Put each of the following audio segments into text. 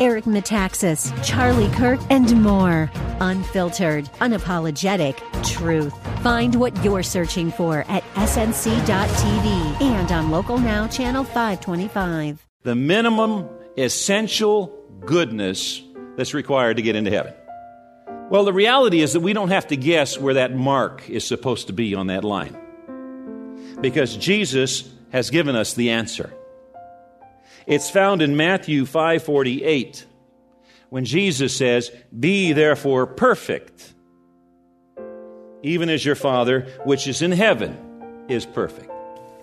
Eric Metaxas, Charlie Kirk, and more. Unfiltered, unapologetic truth. Find what you're searching for at snc.tv and on Local Now, Channel 525 the minimum essential goodness that's required to get into heaven. Well, the reality is that we don't have to guess where that mark is supposed to be on that line because Jesus has given us the answer. It's found in Matthew 5:48 when Jesus says, "Be therefore perfect, even as your Father which is in heaven is perfect."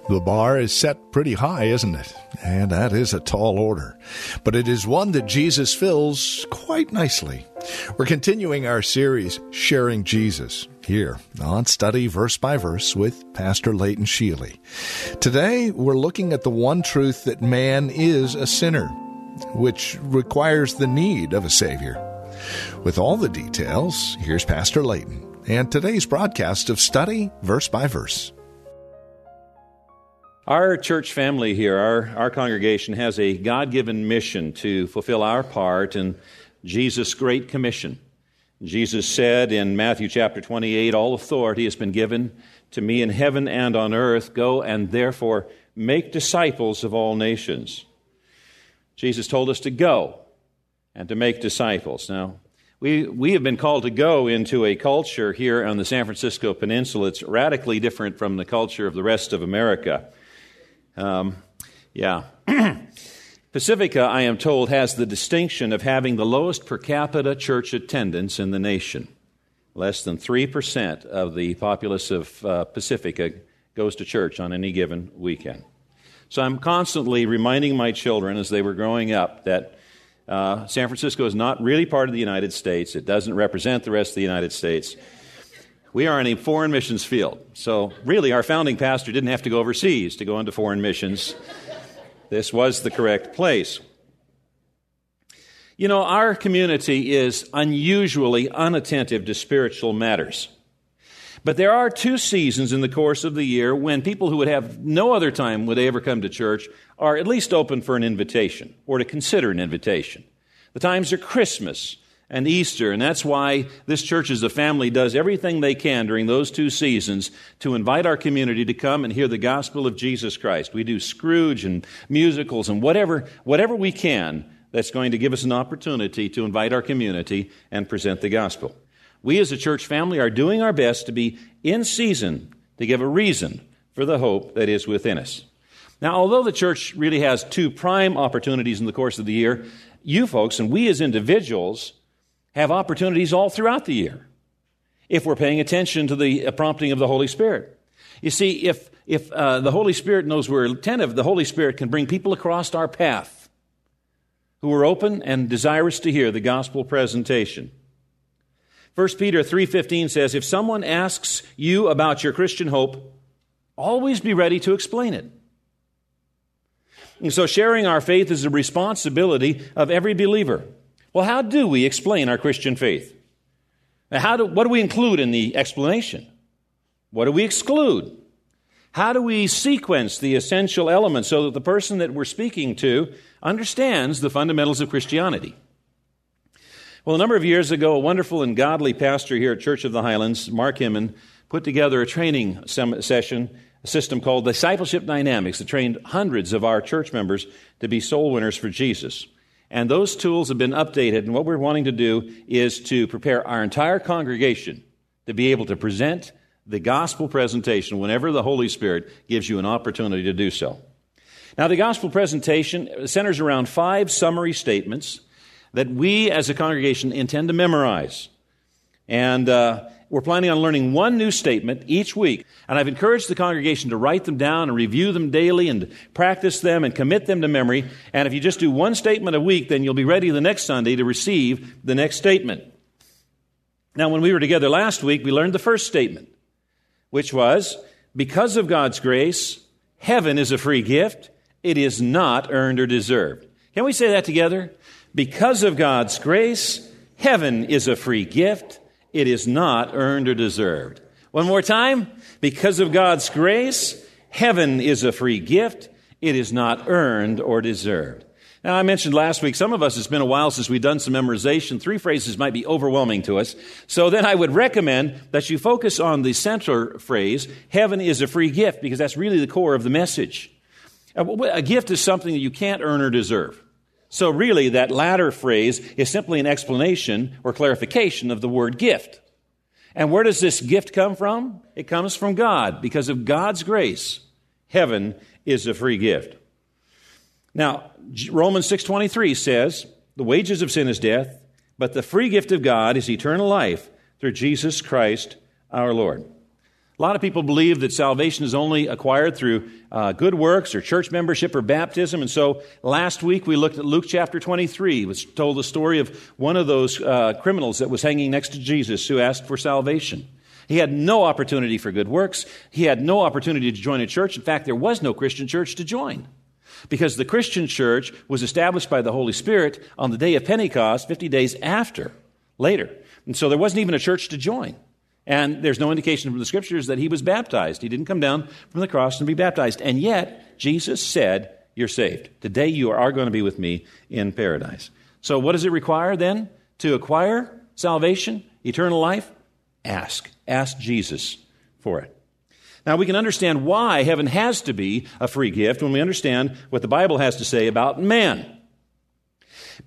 The bar is set pretty high, isn't it? And that is a tall order. But it is one that Jesus fills quite nicely. We're continuing our series, Sharing Jesus, here on Study Verse by Verse with Pastor Leighton Sheely. Today, we're looking at the one truth that man is a sinner, which requires the need of a Savior. With all the details, here's Pastor Leighton and today's broadcast of Study Verse by Verse. Our church family here, our, our congregation, has a God given mission to fulfill our part in Jesus' Great Commission. Jesus said in Matthew chapter 28 All authority has been given to me in heaven and on earth. Go and therefore make disciples of all nations. Jesus told us to go and to make disciples. Now, we, we have been called to go into a culture here on the San Francisco Peninsula. It's radically different from the culture of the rest of America. Um, yeah. Pacifica, I am told, has the distinction of having the lowest per capita church attendance in the nation. Less than 3% of the populace of uh, Pacifica goes to church on any given weekend. So I'm constantly reminding my children as they were growing up that uh, San Francisco is not really part of the United States. It doesn't represent the rest of the United States. We are in a foreign missions field. So, really, our founding pastor didn't have to go overseas to go into foreign missions. This was the correct place. You know, our community is unusually unattentive to spiritual matters. But there are two seasons in the course of the year when people who would have no other time would they ever come to church are at least open for an invitation or to consider an invitation. The times are Christmas and Easter. And that's why this church as a family does everything they can during those two seasons to invite our community to come and hear the gospel of Jesus Christ. We do Scrooge and musicals and whatever, whatever we can that's going to give us an opportunity to invite our community and present the gospel. We as a church family are doing our best to be in season to give a reason for the hope that is within us. Now, although the church really has two prime opportunities in the course of the year, you folks and we as individuals have opportunities all throughout the year if we're paying attention to the uh, prompting of the Holy Spirit. You see, if, if uh, the Holy Spirit knows we're attentive, the Holy Spirit can bring people across our path who are open and desirous to hear the gospel presentation. 1 Peter 3:15 says, "If someone asks you about your Christian hope, always be ready to explain it." And so sharing our faith is a responsibility of every believer. Well, how do we explain our Christian faith? How do, what do we include in the explanation? What do we exclude? How do we sequence the essential elements so that the person that we're speaking to understands the fundamentals of Christianity? Well, a number of years ago, a wonderful and godly pastor here at Church of the Highlands, Mark Himon, put together a training session, a system called Discipleship Dynamics that trained hundreds of our church members to be soul winners for Jesus. And those tools have been updated. And what we're wanting to do is to prepare our entire congregation to be able to present the gospel presentation whenever the Holy Spirit gives you an opportunity to do so. Now, the gospel presentation centers around five summary statements that we as a congregation intend to memorize. And uh, we're planning on learning one new statement each week. And I've encouraged the congregation to write them down and review them daily and practice them and commit them to memory. And if you just do one statement a week, then you'll be ready the next Sunday to receive the next statement. Now, when we were together last week, we learned the first statement, which was because of God's grace, heaven is a free gift it is not earned or deserved. Can we say that together? Because of God's grace, heaven is a free gift. It is not earned or deserved. One more time. Because of God's grace, heaven is a free gift. It is not earned or deserved. Now, I mentioned last week, some of us, it's been a while since we've done some memorization. Three phrases might be overwhelming to us. So then I would recommend that you focus on the central phrase, heaven is a free gift, because that's really the core of the message. A gift is something that you can't earn or deserve. So really, that latter phrase is simply an explanation or clarification of the word gift. And where does this gift come from? It comes from God. Because of God's grace, heaven is a free gift. Now, Romans 6:23 says, "The wages of sin is death, but the free gift of God is eternal life through Jesus Christ our Lord." A lot of people believe that salvation is only acquired through uh, good works or church membership or baptism. And so last week we looked at Luke chapter 23, which told the story of one of those uh, criminals that was hanging next to Jesus who asked for salvation. He had no opportunity for good works. He had no opportunity to join a church. In fact, there was no Christian church to join because the Christian church was established by the Holy Spirit on the day of Pentecost, 50 days after, later. And so there wasn't even a church to join. And there's no indication from the scriptures that he was baptized. He didn't come down from the cross and be baptized. And yet, Jesus said, You're saved. Today you are going to be with me in paradise. So, what does it require then to acquire salvation, eternal life? Ask. Ask Jesus for it. Now, we can understand why heaven has to be a free gift when we understand what the Bible has to say about man.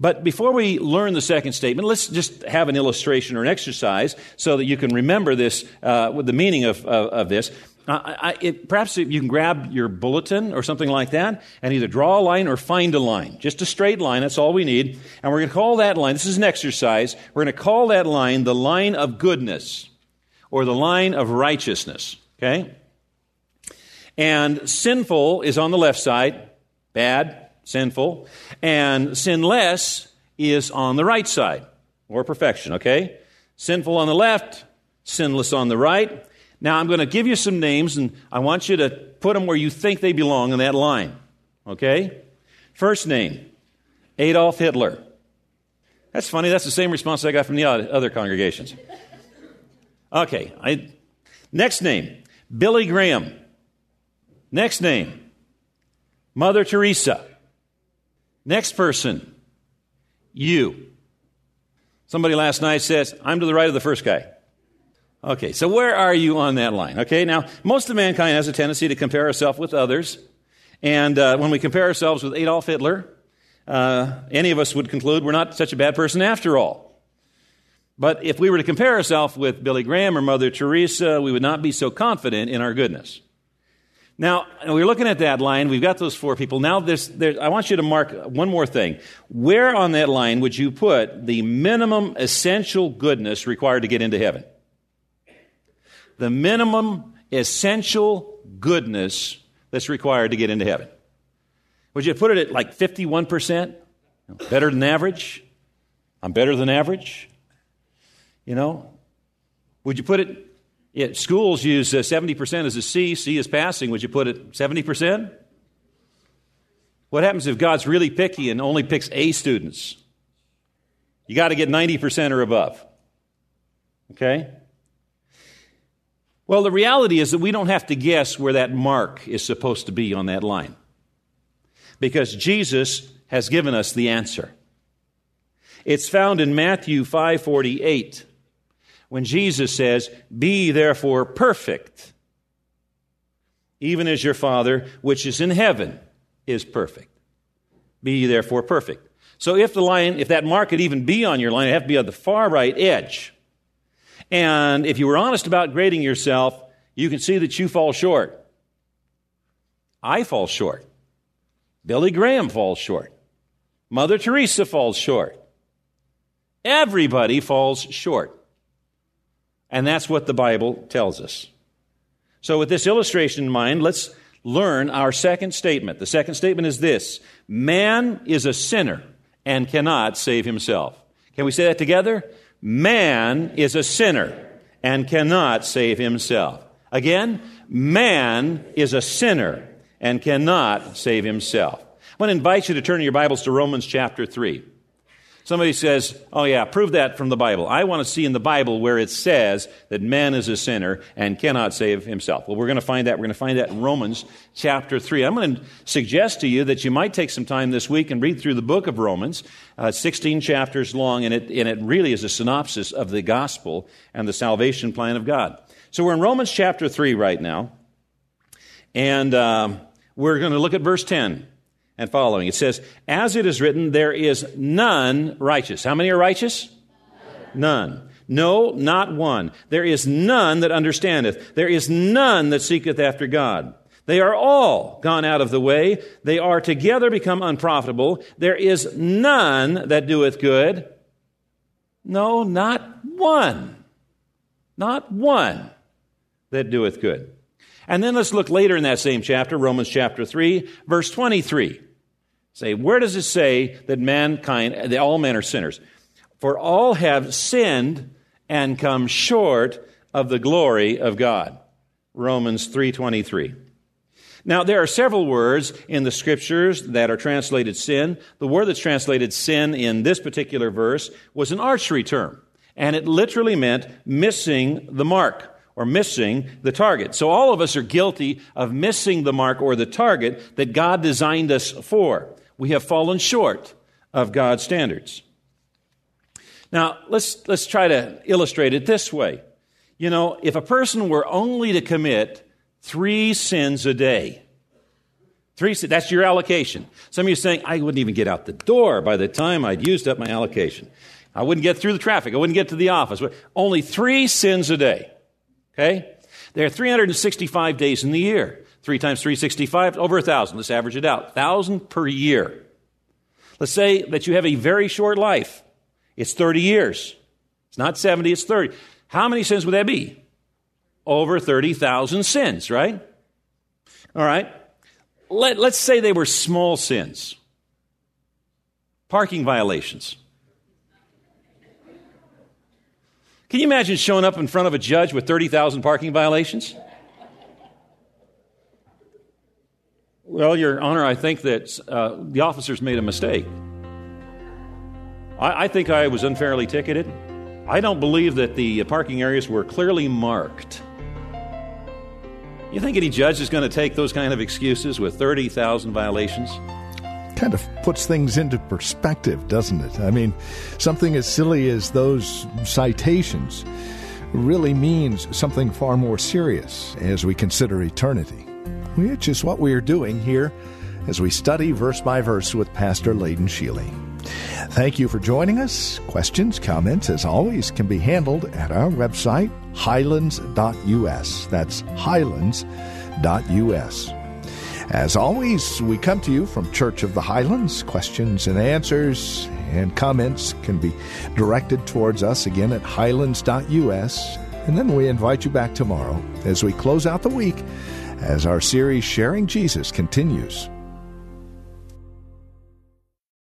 But before we learn the second statement, let's just have an illustration or an exercise so that you can remember this, uh, with the meaning of, of, of this. Uh, I, it, perhaps you can grab your bulletin or something like that and either draw a line or find a line. Just a straight line, that's all we need. And we're going to call that line, this is an exercise, we're going to call that line the line of goodness or the line of righteousness. Okay? And sinful is on the left side, bad, sinful. And sinless is on the right side, or perfection, okay? Sinful on the left, sinless on the right. Now I'm going to give you some names, and I want you to put them where you think they belong in that line, okay? First name, Adolf Hitler. That's funny. That's the same response I got from the other congregations. Okay. I, next name, Billy Graham. Next name, Mother Teresa. Next person, you. Somebody last night says, I'm to the right of the first guy. Okay, so where are you on that line? Okay, now, most of mankind has a tendency to compare ourselves with others. And uh, when we compare ourselves with Adolf Hitler, uh, any of us would conclude we're not such a bad person after all. But if we were to compare ourselves with Billy Graham or Mother Teresa, we would not be so confident in our goodness. Now, we're looking at that line. We've got those four people. Now, there's, there's, I want you to mark one more thing. Where on that line would you put the minimum essential goodness required to get into heaven? The minimum essential goodness that's required to get into heaven. Would you put it at like 51%? Better than average? I'm better than average? You know? Would you put it it, schools use uh, 70% as a C, C is passing. Would you put it 70%? What happens if God's really picky and only picks A students? You got to get 90% or above. Okay? Well, the reality is that we don't have to guess where that mark is supposed to be on that line. Because Jesus has given us the answer. It's found in Matthew 548 when Jesus says, Be therefore perfect, even as your Father which is in heaven is perfect. Be therefore perfect. So if the line, if that mark could even be on your line, it'd have to be on the far right edge. And if you were honest about grading yourself, you can see that you fall short. I fall short. Billy Graham falls short. Mother Teresa falls short. Everybody falls short. And that's what the Bible tells us. So, with this illustration in mind, let's learn our second statement. The second statement is this Man is a sinner and cannot save himself. Can we say that together? Man is a sinner and cannot save himself. Again, man is a sinner and cannot save himself. I want to invite you to turn your Bibles to Romans chapter 3. Somebody says, Oh, yeah, prove that from the Bible. I want to see in the Bible where it says that man is a sinner and cannot save himself. Well, we're going to find that. We're going to find that in Romans chapter 3. I'm going to suggest to you that you might take some time this week and read through the book of Romans, uh, 16 chapters long, and it, and it really is a synopsis of the gospel and the salvation plan of God. So we're in Romans chapter 3 right now, and um, we're going to look at verse 10 and following. It says, As it is written, there is none righteous. How many are righteous? None. No, not one. There is none that understandeth. There is none that seeketh after God. They are all gone out of the way. They are together become unprofitable. There is none that doeth good. No, not one. Not one that doeth good. And then let's look later in that same chapter, Romans chapter 3, verse 23. Say, where does it say that mankind, that all men are sinners? For all have sinned and come short of the glory of God. Romans 3:23. Now there are several words in the scriptures that are translated sin. The word that's translated sin in this particular verse was an archery term, and it literally meant missing the mark or missing the target. So all of us are guilty of missing the mark or the target that God designed us for. We have fallen short of God's standards. Now, let's, let's try to illustrate it this way. You know, if a person were only to commit three sins a day, three, that's your allocation. Some of you are saying, I wouldn't even get out the door by the time I'd used up my allocation. I wouldn't get through the traffic. I wouldn't get to the office. Only three sins a day. Okay? There are 365 days in the year. Three times 365, over a thousand. Let's average it out. Thousand per year. Let's say that you have a very short life. It's 30 years. It's not 70, it's 30. How many sins would that be? Over 30,000 sins, right? All right. Let, let's say they were small sins. Parking violations. Can you imagine showing up in front of a judge with 30,000 parking violations? Well, Your Honor, I think that uh, the officers made a mistake. I, I think I was unfairly ticketed. I don't believe that the parking areas were clearly marked. You think any judge is going to take those kind of excuses with 30,000 violations? Kind of puts things into perspective, doesn't it? I mean, something as silly as those citations really means something far more serious as we consider eternity which is what we are doing here as we study verse by verse with Pastor Leighton Sheely. Thank you for joining us. Questions, comments, as always, can be handled at our website, highlands.us. That's highlands.us. As always, we come to you from Church of the Highlands. Questions and answers and comments can be directed towards us again at highlands.us. And then we invite you back tomorrow as we close out the week as our series Sharing Jesus continues.